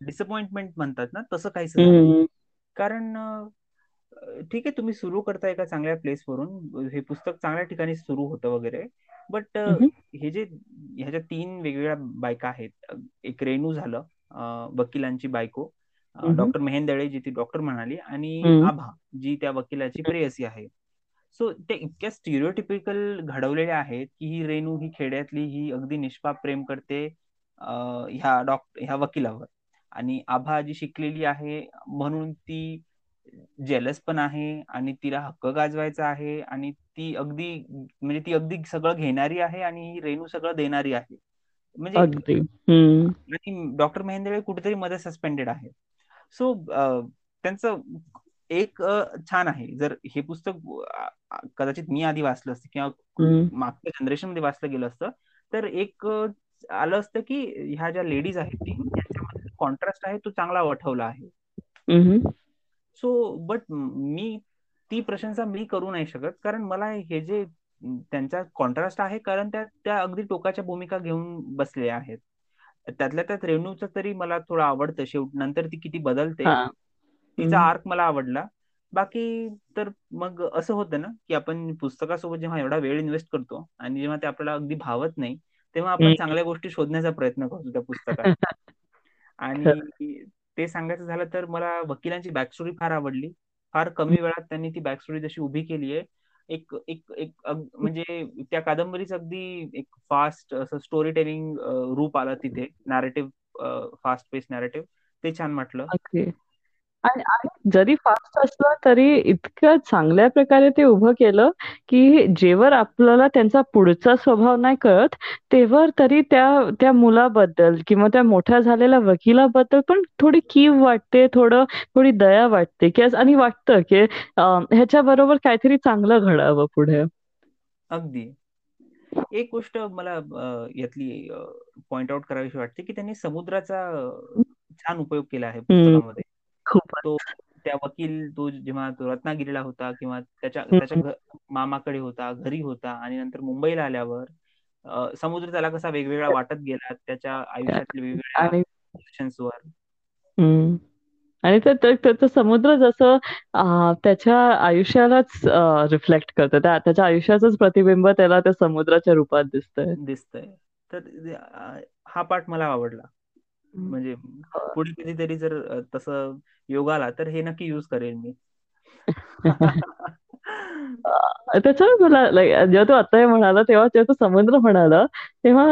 डिसअपॉइंटमेंट म्हणतात ना तसं काहीच कारण ठीक आहे तुम्ही सुरू करताय एका चांगल्या प्लेस वरून. हे पुस्तक चांगल्या ठिकाणी सुरू होतं वगैरे. बट हे जे ह्याच्या तीन वेगवेगळ्या बायका आहेत. एक रेणू झालं वकिलांची बायको डॉक्टर मेहेंदळे जी ती डॉक्टर म्हणाली आणि आभा जी त्या वकिलाची प्रेयसी आहे. सो ते इतक्या स्टिरिओटिपिकल घडवलेल्या आहेत की ही रेणू ही खेड्यातली ही अगदी निष्पाप प्रेम करते ह्या डॉक्टर ह्या वकिलावर. आणि आभा जी शिकलेली आहे म्हणून ती जेलस पण आहे आणि तिला हक्क गाजवायचा आहे आणि ती अगदी म्हणजे ती अगदी सगळं घेणारी आहे आणि रेणू सगळं देणारी आहे. म्हणजे डॉक्टर महेंद्र कुठेतरी मध्ये सस्पेंडेड आहे. सो त्यांचं एक छान आहे. जर हे पुस्तक कदाचित मी आधी वाचलं असतं किंवा मागच्या जनरेशनमध्ये वाचलं गेलं असतं तर एक आलं असतं की ह्या ज्या लेडीज आहेत त्यांच्यामध्ये कॉन्ट्रास्ट आहे तो चांगला वठवला आहे. सो बट मी ती प्रशंसा मी करू नाही शकत. कारण मला हे जे त्यांचा कॉन्ट्रास्ट आहे कारण त्या त्या अगदी टोकाच्या भूमिका घेऊन बसलेल्या आहेत. त्यातल्या त्यात रेणूचं तरी मला थोडं आवडतं शेवट. नंतर ती किती बदलते तिचा आर्क मला आवडला. बाकी तर मग असं होतं ना की आपण पुस्तकासोबत जेव्हा एवढा वेळ इन्व्हेस्ट करतो आणि जेव्हा ते आपल्याला अगदी भावत नाही तेव्हा आपण चांगल्या गोष्टी शोधण्याचा प्रयत्न करतो त्या पुस्तकात. *laughs* आणि ते सांगायचं झालं तर मला वकिलांची बॅकस्टोरी फार आवडली. फार कमी वेळात त्यांनी ती बॅकस्टोरी जशी उभी केली आहे एक एक एक म्हणजे त्या कादंबरीच अगदी एक फास्ट असं स्टोरी टेलिंग रूप आलं तिथे. नॅरेटिव्ह फास्ट पेस नॅरेटिव्ह ते छान म्हटलं आणि जरी फास्ट असलं तरी इतक्या चांगल्या प्रकारे ते उभं केलं, की जेवर आपल्याला त्यांचा पुढचा स्वभाव नाही कळत, तेव्हा तरी त्या त्या मुलाबद्दल किंवा त्या मोठ्या झालेल्या वकिलाबद्दल पण थोडी कीव वाटते, थोडं थोडी दया वाटते, की आणि वाटतं, की ह्याच्या बरोबर काहीतरी चांगलं घडावं पुढे. अगदी. एक गोष्ट मला यातली पॉइंट आउट करावीशी वाटते, की त्यांनी समुद्राचा छान उपयोग केला आहे पुस्तकामध्ये. तो त्या वकील तो जेव्हा तो रत्नागिरीला होता किंवा त्याच्या त्याच्या मामाकडे होता घरी होता आणि नंतर मुंबईला आल्यावर समुद्र त्याला कसा वेगवेगळा वाटत गेला त्याच्या आयुष्यातल्या वेगवेगळ्या आणि त्याचं समुद्र जसं त्याच्या आयुष्यालाच रिफ्लेक्ट करतं. त्याच्या आयुष्याच प्रतिबिंब त्याला त्या समुद्राच्या रूपात दिसतंय. दिसतंय. तर हा पाठ मला आवडला. म्हणजे पुढे कधीतरी जर तसं योग आला तर हे नक्की युज करेल मी. *laughs* त्याच्यावर मला जेव्हा तो आता म्हणाला तेव्हा जेव्हा तो समुद्र म्हणाला तेव्हा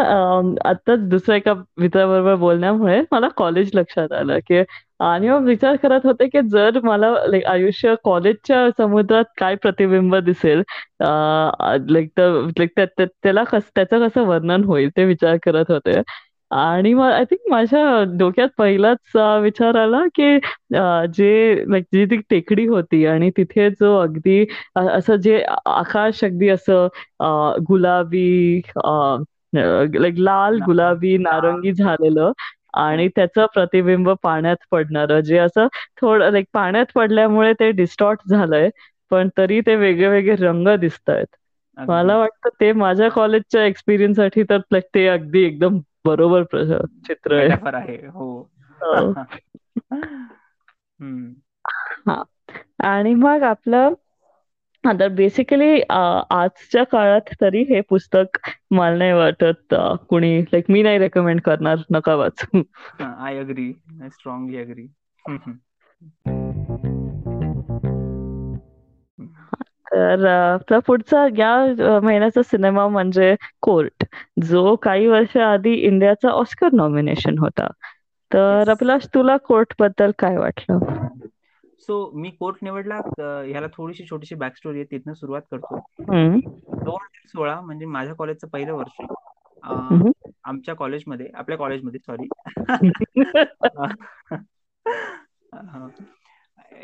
आताच दुसऱ्या एका मित्राबरोबर बोलण्यामुळे मला कॉलेज लक्षात आलं की आणि मग विचार करत होते की जर मला लाईक आयुष्य कॉलेजच्या समुद्रात काय प्रतिबिंब दिसेल लाईक त्याला कस त्याचं कसं वर्णन होईल ते विचार करत होते. आणि मग आय थिंक माझ्या डोक्यात पहिलाच विचार आला की जे लाईक जी ती टेकडी होती आणि तिथे जो अगदी असं जे आकाश अगदी असं गुलाबी लाईक लाल गुलाबी नारंगी झालेलं आणि त्याचं प्रतिबिंब पाण्यात पडणार. जे असं थोडं लाईक पाण्यात पडल्यामुळे ते डिस्टॉर्ट झालंय पण तरी ते वेगळे वेगळे रंग दिसत आहेत मला वाटतं ते माझ्या कॉलेजच्या एक्सपिरियन्ससाठी तर ते अगदी एकदम बरोबर चित्र आहे हो, हो. *laughs* आणि मग आपलं हां, तर बेसिकली आजच्या काळात तरी हे पुस्तक मला नाही वाटत कुणी लाइक मी नाही रेकमेंड करणार नका वाचू. I agree. I strongly agree. तर पुढचा या महिन्याचा सिनेमा म्हणजे कोर्ट जो काही वर्ष आधी इंडियाचा ऑस्कर नॉमिनेशन होता. तर अभिलाष तुला कोर्टबद्दल काय वाटलं? सो मी कोर्ट निवडला ह्याला थोडीशी छोटीशी बॅक स्टोरी आहे तिथनं सुरुवात करतो. दोन हजार सोळा म्हणजे माझ्या कॉलेजचं पहिलं वर्ष. आमच्या कॉलेजमध्ये आपल्या कॉलेजमध्ये सॉरी *laughs*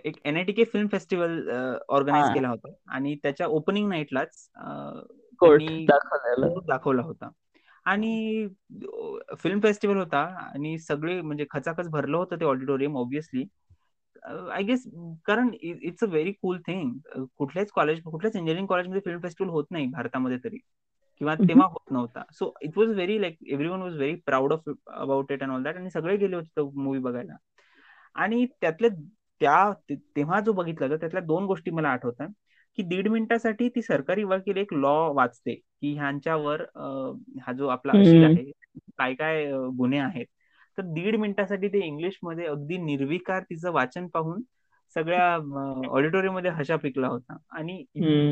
एक एनआयटीके फिल्म फेस्टिवल ऑर्गनाईज केला होता. आणि त्याच्या ओपनिंग नाईटलाच दाखवला होता. आणि फिल्म फेस्टिवल होता. आणि सगळे म्हणजे खचाखच भरलं होतं ते ऑडिटोरियम ऑब्विसली आय गेस कारण it's a very cool thing कुठल्याच कॉलेज कुठल्याच इंजिनिअरिंग कॉलेजमध्ये फिल्म फेस्टिवल होत नाही भारतामध्ये तरी. किंवा तेव्हा होत नव्हता. So it was very like every one was very proud of about it and all that आणि सगळे गेले होते मूवी बघायला. आणि त्यातले त्या तेव्हा जो बघितला होता त्यातल्या दोन गोष्टी मला आठवतात. की दीड मिनिटासाठी ती सरकारी वकील एक लॉ वाचते की ह्यांच्यावर हा जो आपला आहे काय काय गुन्हे आहेत. तर दीड मिनिटासाठी ते इंग्लिशमध्ये अगदी निर्विकार तिचं वाचन पाहून सगळ्या ऑडिटोरियममध्ये हशा पिकला होता आणि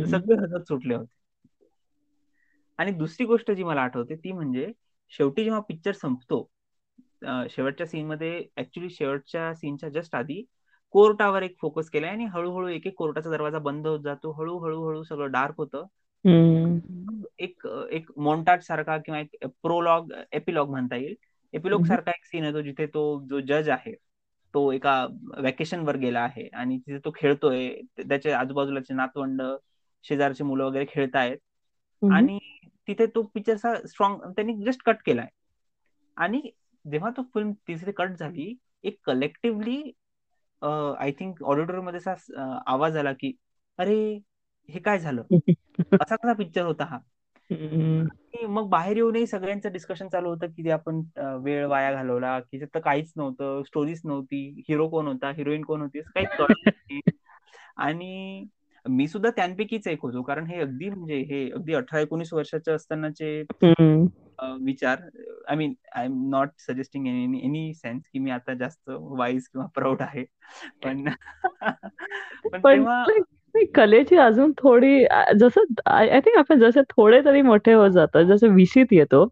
सगळे हसत सुटले होते. आणि दुसरी गोष्ट जी मला आठवते ती म्हणजे शेवटी जेव्हा पिक्चर संपतो शेवटच्या सीन मध्ये ऍक्च्युली शेवटच्या सीनच्या जस्ट आधी कोर्टावर एक फोकस केलाय आणि हळूहळू एक एक कोर्टाचा दरवाजा बंद होत जातो. हळूहळू हळू सगळं डार्क होतं. एक एक मोन्टाज सारखा किंवा एक प्रोलॉग एपिलॉग म्हणता येईल. एपिलॉग सारखा एक सीन येतो जिथे तो जो जज आहे तो एका वॅकेशन वर गेला आहे आणि तिथे तो खेळतोय. त्याच्या आजूबाजूलाचे नातवंड शेजारची मुलं वगैरे खेळतायत. आणि तिथे तो पिक्चरचा स्ट्रॉंग त्यांनी जस्ट कट केलाय. आणि जेव्हा तो फिल्म तिथे कट झाली एक कलेक्टिव्हली आय थिंक ऑडिटोरियममध्ये असा आवाज आला की अरे हे काय झालं? *laughs* असा कसा पिक्चर होता हा? मग बाहेर येऊनही सगळ्यांचं डिस्कशन चालू होतं की आपण वेळ वाया घालवला की तर काहीच नव्हतं स्टोरीच नव्हती हिरो कोण होता हिरोईन कोण होती काहीच कळलं *laughs* आणि मी सुद्धा त्यांपैकीच एक होतो कारण हे अगदी म्हणजे हे अगदी अठरा एकोणीस वर्षाचे असतानाचे विचार. I mean I am not suggesting in any sense की मी आता जास्त वाईज किंवा प्राऊड आहे. *laughs* *laughs* पण तेव्हा कलेची अजून थोडी जसं आय थिंक आपण जसे थोडे तरी मोठे होत जातो जसं विशीत येतो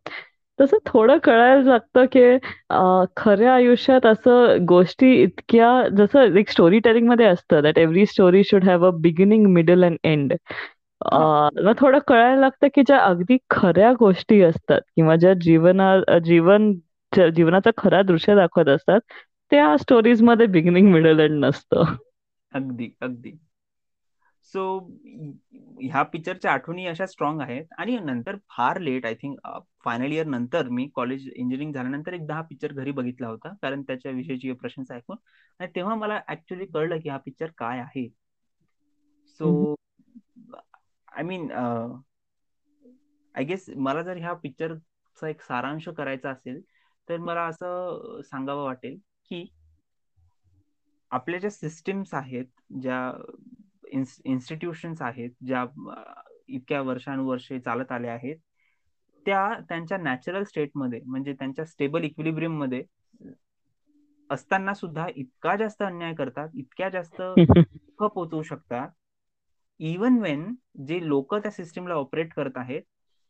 तसं थोडं कळायला लागतं की खऱ्या आयुष्यात असं गोष्टी इतक्या जसं एक स्टोरी टेलिंगमध्ये असतं that every story should have a beginning middle and end थोडं कळायला लागतं की ज्या अगदी खऱ्या गोष्टी असतात किंवा ज्या जीवना जीवन जीवनाचं खरा दृश्य दाखवत असतात त्या स्टोरीजमध्ये बिगिनिंग मिडल एंड नसतं. अगदी अगदी. सो ह्या पिक्चरच्या आठवणी अशा स्ट्रॉंग आहेत. आणि नंतर फार late I think final year नंतर मी कॉलेज इंजिनिअरिंग झाल्यानंतर एकदा हा पिक्चर घरी बघितला होता. कारण त्याच्या विषयीची प्रशंसा ऐकून. आणि तेव्हा मला ऍक्च्युली कळलं की हा पिक्चर काय आहे. So I mean I guess मला जर ह्या पिक्चरचा एक सारांश करायचा असेल तर मला असं सांगावं वाटेल की आपल्या ज्या सिस्टीम्स आहेत ज्या इन्स्टिट्यूशन्स आहेत ज्या इतक्या वर्षानुवर्षे चालत आल्या आहेत त्या त्यांच्या नॅचरल स्टेटमध्ये म्हणजे त्यांच्या स्टेबल इक्विलिब्रियममध्ये असताना सुद्धा इतका जास्त अन्याय करतात इतक्या जास्त *laughs* दुःख पोचवू शकतात इवन वेन जे लोक त्या सिस्टीमला ऑपरेट करत आहेत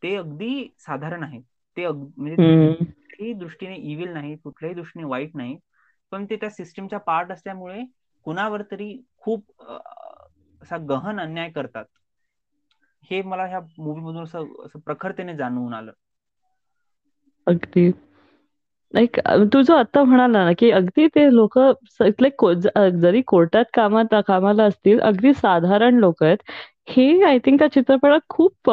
ते अगदी साधारण आहेत. ते म्हणजे कुठल्याही दृष्टीने इव्हिल नाही कुठल्याही दृष्टीने वाईट नाही पण ते त्या सिस्टीमच्या पार्ट असल्यामुळे कुणावर तरी खूप असा गहन अन्याय करतात. हे मला ह्या मूवी मधून असं प्रखरतेने जाणवून आलं. अगदी लाईक तू जो आता म्हणाला ना की अगदी ते लोक जरी कोर्टात कामात कामाला असतील अगदी साधारण लोक आहेत हे आय थिंक त्या चित्रपटात खूप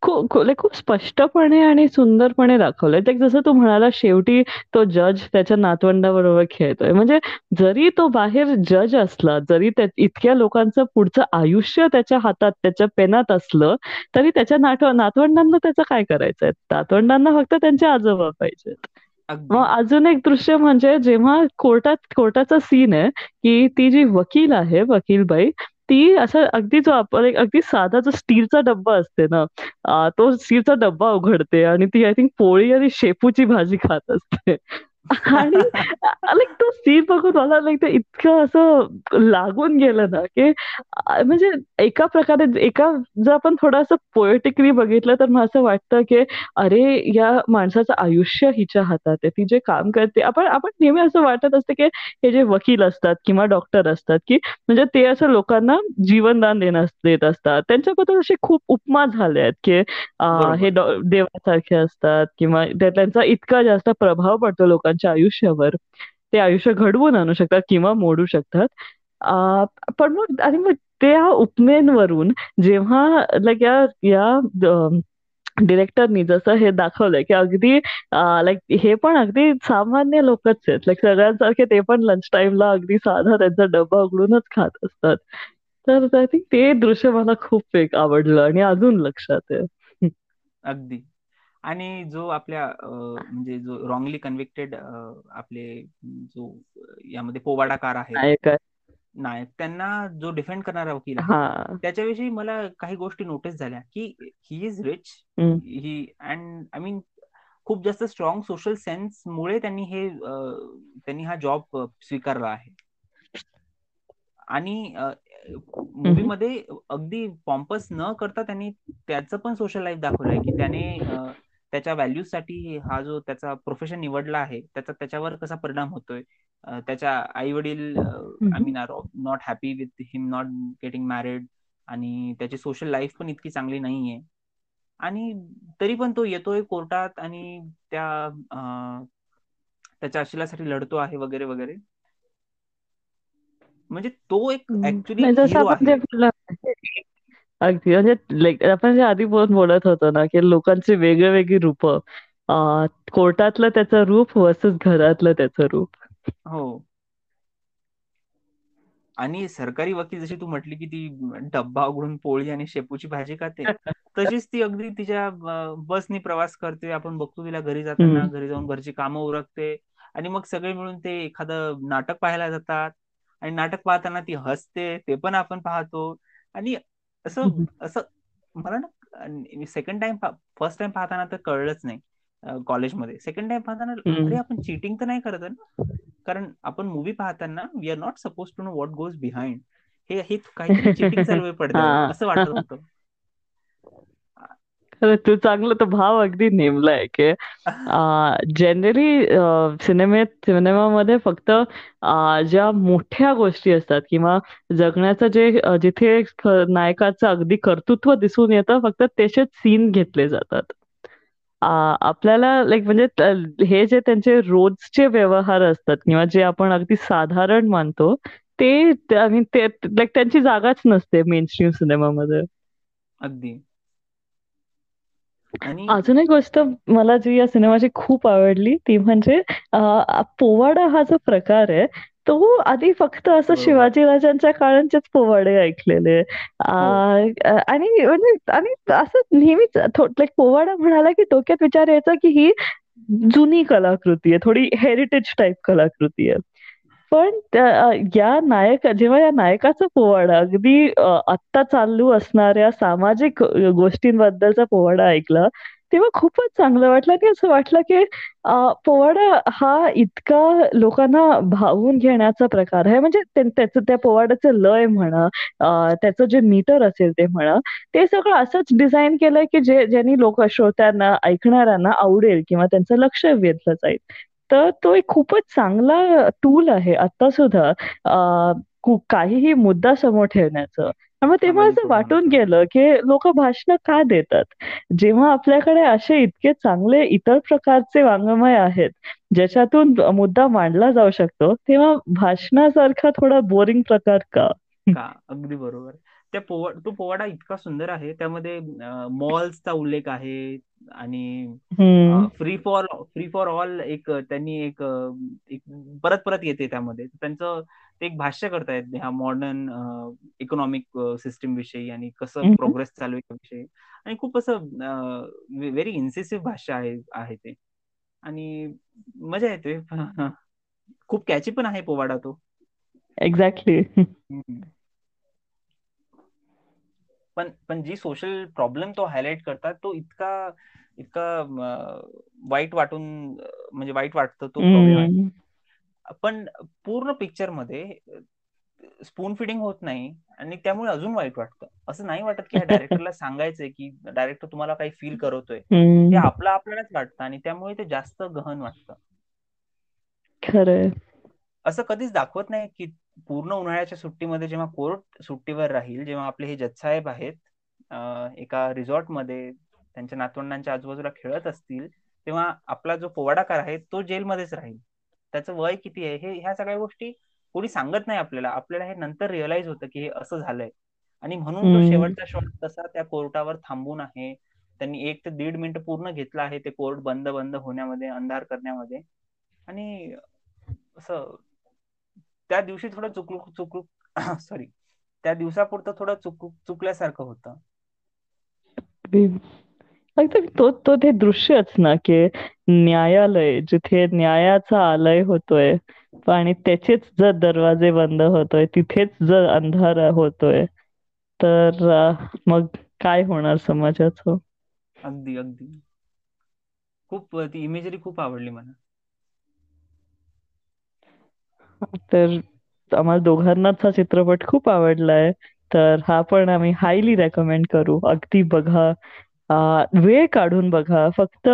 खूप स्पष्टपणे आणि सुंदरपणे दाखवलंय. ते जसं तू म्हणाला शेवटी तो जज त्याच्या नातवंडाबरोबर खेळतोय. म्हणजे जरी तो बाहेर जज असला जरी इतक्या लोकांचं पुढचं आयुष्य त्याच्या हातात त्याच्या पेनात असलं तरी त्याच्या नात नातवंडांना त्याचं काय करायचंय? नातवंडांना फक्त त्यांचे आजोबा पाहिजेत. मग अजून एक दृश्य म्हणजे जेव्हा कोर्टात कोर्टाचा सीन आहे की ती जी वकील आहे वकील बाई ती असं अगदी जो आपण अगदी साधा जो स्टीलचा डब्बा असते ना तो स्टीलचा डब्बा उघडते आणि ती आय थिंक पोळी आणि शेपूची भाजी खात असते. आणि लाइक तो सीन बघून मला लाइक ते इतकं असं लागून गेलं ना, की म्हणजे एका प्रकारे एका जर आपण थोडंसं पोएटिकली बघितलं तर मला असं वाटतं, की अरे या माणसाचं आयुष्य हिच्या हातात आहे. ती जे काम करते आपण आपण नेहमी असं वाटत असतं, की हे जे वकील असतात किंवा डॉक्टर असतात, की म्हणजे ते असं लोकांना जीवनदान देण्यास देत असतात. त्यांच्याबद्दल असे खूप उपमा झाले आहेत, की हे देवासारखे असतात किंवा त्यांचा इतका जास्त प्रभाव पडतो लोकांच्या आयुष्यावर. ते आयुष्य घडवून आणू शकतात किंवा मोडू शकतात. पण मग आणि मग त्या उपमेनवरून जेव्हा लाईक या या डिरेक्टरनी जसं हे दाखवलंय, की अगदी लाईक हे पण अगदी सामान्य लोकच आहेत. लाईक सगळ्यांसारखे ते पण लंच टाईमला अगदी साधा त्यांचा डब्बा उघडूनच खात असतात. तर आय थिंक ते दृश्य मला खूप एक आवडलं आणि अजून लक्षात आहे. अगदी. आणि जो आपल्या म्हणजे जो रॉंगली कन्व्हिक्टेड आपले जो यामध्ये पोवाडाकार आहे नायक त्यांना जो डिफेंड करणारा वकील आहे त्याच्याविषयी मला काही गोष्टी नोटीस झाल्या की he is rich he. And I mean खूप जास्त स्ट्रॉंग सोशल सेन्स मुळे त्यांनी हे त्यांनी हा जॉब स्वीकारला आहे. आणि मूवीमध्ये अगदी पॉम्पस न करता त्यांनी त्याचं पण सोशल लाईफ दाखवलंय की त्याने त्याच्या व्हॅल्यूजसाठी हा जो त्याचा प्रोफेशन निवडला आहे त्याचा त्याच्यावर कसा परिणाम होतोय? त्याच्या आई वडील I mean are not happy with him not getting married आणि त्याची सोशल लाईफ पण इतकी चांगली नाहीये. आणि तरी पण तो येतोय कोर्टात आणि त्या त्याच्या अशिलासाठी लढतो आहे वगैरे वगैरे. म्हणजे तो एक ऍक्च्युली अगदी म्हणजे लाईक आपण जे आधी बोलत बोलत होतो ना की लोकांची वेगळी वेगळी रूप कोर्टातलं त्याचं रूप वर्सेस घरातलं त्याचं रूप. हो. आणि सरकारी वकील जशी तू म्हटली की ती डब्बा उघडून पोळी आणि शेपूची भाजी खाते *laughs* तशीच ती अगदी तिच्या बसनी प्रवास करते. आपण बघतो तिला घरी जाताना घरी जाऊन घरची कामं उरकते. आणि मग सगळे मिळून ते एखादं नाटक पाहायला जातात. आणि नाटक पाहताना ती हसते ते पण आपण पाहतो. आणि असं असं मला ना सेकंड टाइम फर्स्ट टाइम पाहताना तर कळलंच नाही कॉलेजमध्ये सेकंड टाइम पाहताना अरे आपण चिटिंग तर नाही करत ना? कारण आपण मूवी पाहताना we are not suppose to know what goes behind हे हे काहीतरी चिटिंग चालू आहे असं वाटत होतं. तू चांगलं तो भाव अगदी नेमलाय की जनरली सिनेमेत सिनेमामध्ये फक्त ज्या मोठ्या गोष्टी असतात किंवा जगण्याचं जे जिथे नायकाचं अगदी कर्तृत्व दिसून येतं फक्त त्याचेच सीन घेतले जातात. आपल्याला लाईक म्हणजे हे जे त्यांचे रोजचे व्यवहार असतात किंवा जे आपण अगदी साधारण मानतो ते ते लाईक त्यांची जागाच नसते मेन स्ट्रीम सिनेमामध्ये अगदी. अजून एक गोष्ट मला जी या सिनेमाची खूप आवडली ती म्हणजे पोवाडा हा जो प्रकार आहे तो आधी फक्त असं शिवाजी राजांच्या काळांचेच पोवाडे ऐकलेले. हो. आणि म्हणजे आणि असं नेहमीच लाईक पोवाडा म्हणाला की डोक्यात विचार यायचा की ही जुनी कलाकृती आहे थोडी हेरिटेज टाईप कलाकृती आहे. पण या नायक जेव्हा या नायकाचा पोवाडा अगदी आत्ता चालू असणाऱ्या सामाजिक गोष्टींबद्दलचा पोवाडा ऐकला तेव्हा खूपच चांगलं वाटलं आणि असं वाटलं की पोवाडा हा इतका लोकांना भावून घेण्याचा प्रकार आहे. म्हणजे त्याचं त्या पोवाड्याचं लय म्हणा त्याचं जे मीटर असेल ते म्हणा ते सगळं असंच डिझाईन केलंय की जे ज्यांनी लोक श्रोत्यांना ऐकणाऱ्यांना आवडेल किंवा त्यांचं लक्ष वेधलं जाईल. तर तो एक खूपच चांगला टूल आहे आता सुद्धा काहीही मुद्दा समोर ठेवण्याचं. मग तेव्हा असं वाटून गेलं की लोक भाषण का देतात? जेव्हा आपल्याकडे असे इतके चांगले इतर प्रकारचे वाङ्मय आहेत ज्याच्यातून मुद्दा मांडला जाऊ शकतो तेव्हा भाषणासारखा थोडा बोरिंग प्रकार का? अगदी बरोबर. त्या पोवा तो पोवाडा इतका सुंदर आहे. त्यामध्ये मॉल्सचा उल्लेख आहे. आणि free for free for all एक त्यांनी एक परत परत येते त्यामध्ये. त्यांचं ते एक भाष्य करतायत ह्या मॉडर्न इकॉनॉमिक सिस्टीम विषयी आणि कसं प्रोग्रेस चालू आहे विषयी. आणि खूप असं व्हेरी इन्सेसिव्ह भाष्य आहे आहे ते. आणि मजा येते. *laughs* खूप कॅची पण आहे पोवाडा तो. एक्झॅक्टली पण पण जी सोशल प्रॉब्लेम तो हायलाइट करतात तो इतका इतका वाईट वाटून म्हणजे वाईट वाटतं तो प्रॉब्लेम पण पूर्ण पिक्चरमध्ये स्पून फिडिंग होत नाही आणि त्यामुळे अजून वाईट वाटतं. असं नाही वाटत की ह्या डायरेक्टरला सांगायचंय की डायरेक्टर तुम्हाला काही फील करवतोय *laughs* ते आपलं आपल्यालाच वाटतं आणि त्यामुळे ते जास्त गहन वाटतं. खरंय. असं कधीच दाखवत नाही की पूर्ण उन्हाळ्याच्या सुट्टीमध्ये जेव्हा कोर्ट सुट्टीवर राहील जेव्हा आपले हे जजसाहेब आहेत एका रिसॉर्टमध्ये त्यांच्या नातवंडांच्या आजूबाजूला खेळत असतील तेव्हा आपला जो पोवाडाकार आहे तो जेलमध्येच राहील. त्याचं वय किती आहे? हे ह्या सगळ्या गोष्टी कोणी सांगत नाही आपल्याला. आपल्याला हे नंतर रिअलाइज होतं की हे असं झालंय. आणि म्हणून तो शेवटचा शॉट तसा त्या कोर्टावर थांबून आहे. त्यांनी एक ते दीड मिनिट पूर्ण घेतला आहे ते कोर्ट बंद बंद होण्यामध्ये अंधार करण्यामध्ये. आणि असं त्या दिवशी थोडं चुकलूक चुकलूक *clears throat* सॉरी त्या दिवसापुरतं थोडं चुक चुकल्यासारखं होतं. तो तो ते दृश्यच ना की न्यायालय जिथे न्यायाचा आलय होतोय आणि त्याचेच जर दरवाजे बंद होतोय तिथेच जर अंधार होतोय तर मग काय होणार समाजाचं? अगदी अगदी. खूप ती इमेजरी खूप आवडली मला. तर आम्हाला दोघांनाच हा चित्रपट खूप आवडलाय. तर हा पण आम्ही हायली रेकमेंड करू. अगदी बघा. वेळ काढून बघा. फक्त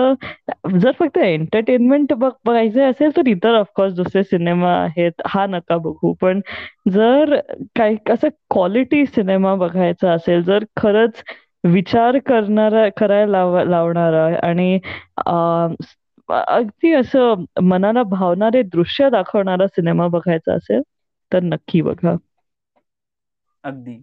जर फक्त एंटरटेनमेंट बघायचं असेल तर इतर ऑफकोर्स दुसरे सिनेमा आहेत. हा नका बघू. पण जर काही असं क्वालिटी सिनेमा बघायचा असेल जर खरंच विचार करणारा करायला लावणारा आणि अगदी असं मनाला भावणारे दृश्य दाखवणारा सिनेमा बघायचा असेल तर नक्की बघा. अगदी.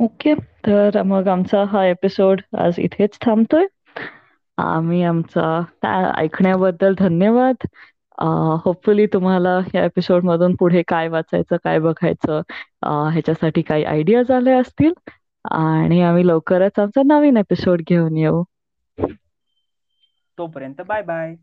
ओके तर मग आमचा हा एपिसोड आज इथेच थांबतोय. आम्ही आमचा ऐकण्याबद्दल धन्यवाद. होपफुली तुम्हाला या एपिसोड मधून पुढे काय वाचायचं काय बघायचं ह्याच्यासाठी काही आयडियाज आले असतील. आणि आम्ही लवकरच आमचा नवीन एपिसोड घेऊन येऊ. तोपर्यंत बाय बाय.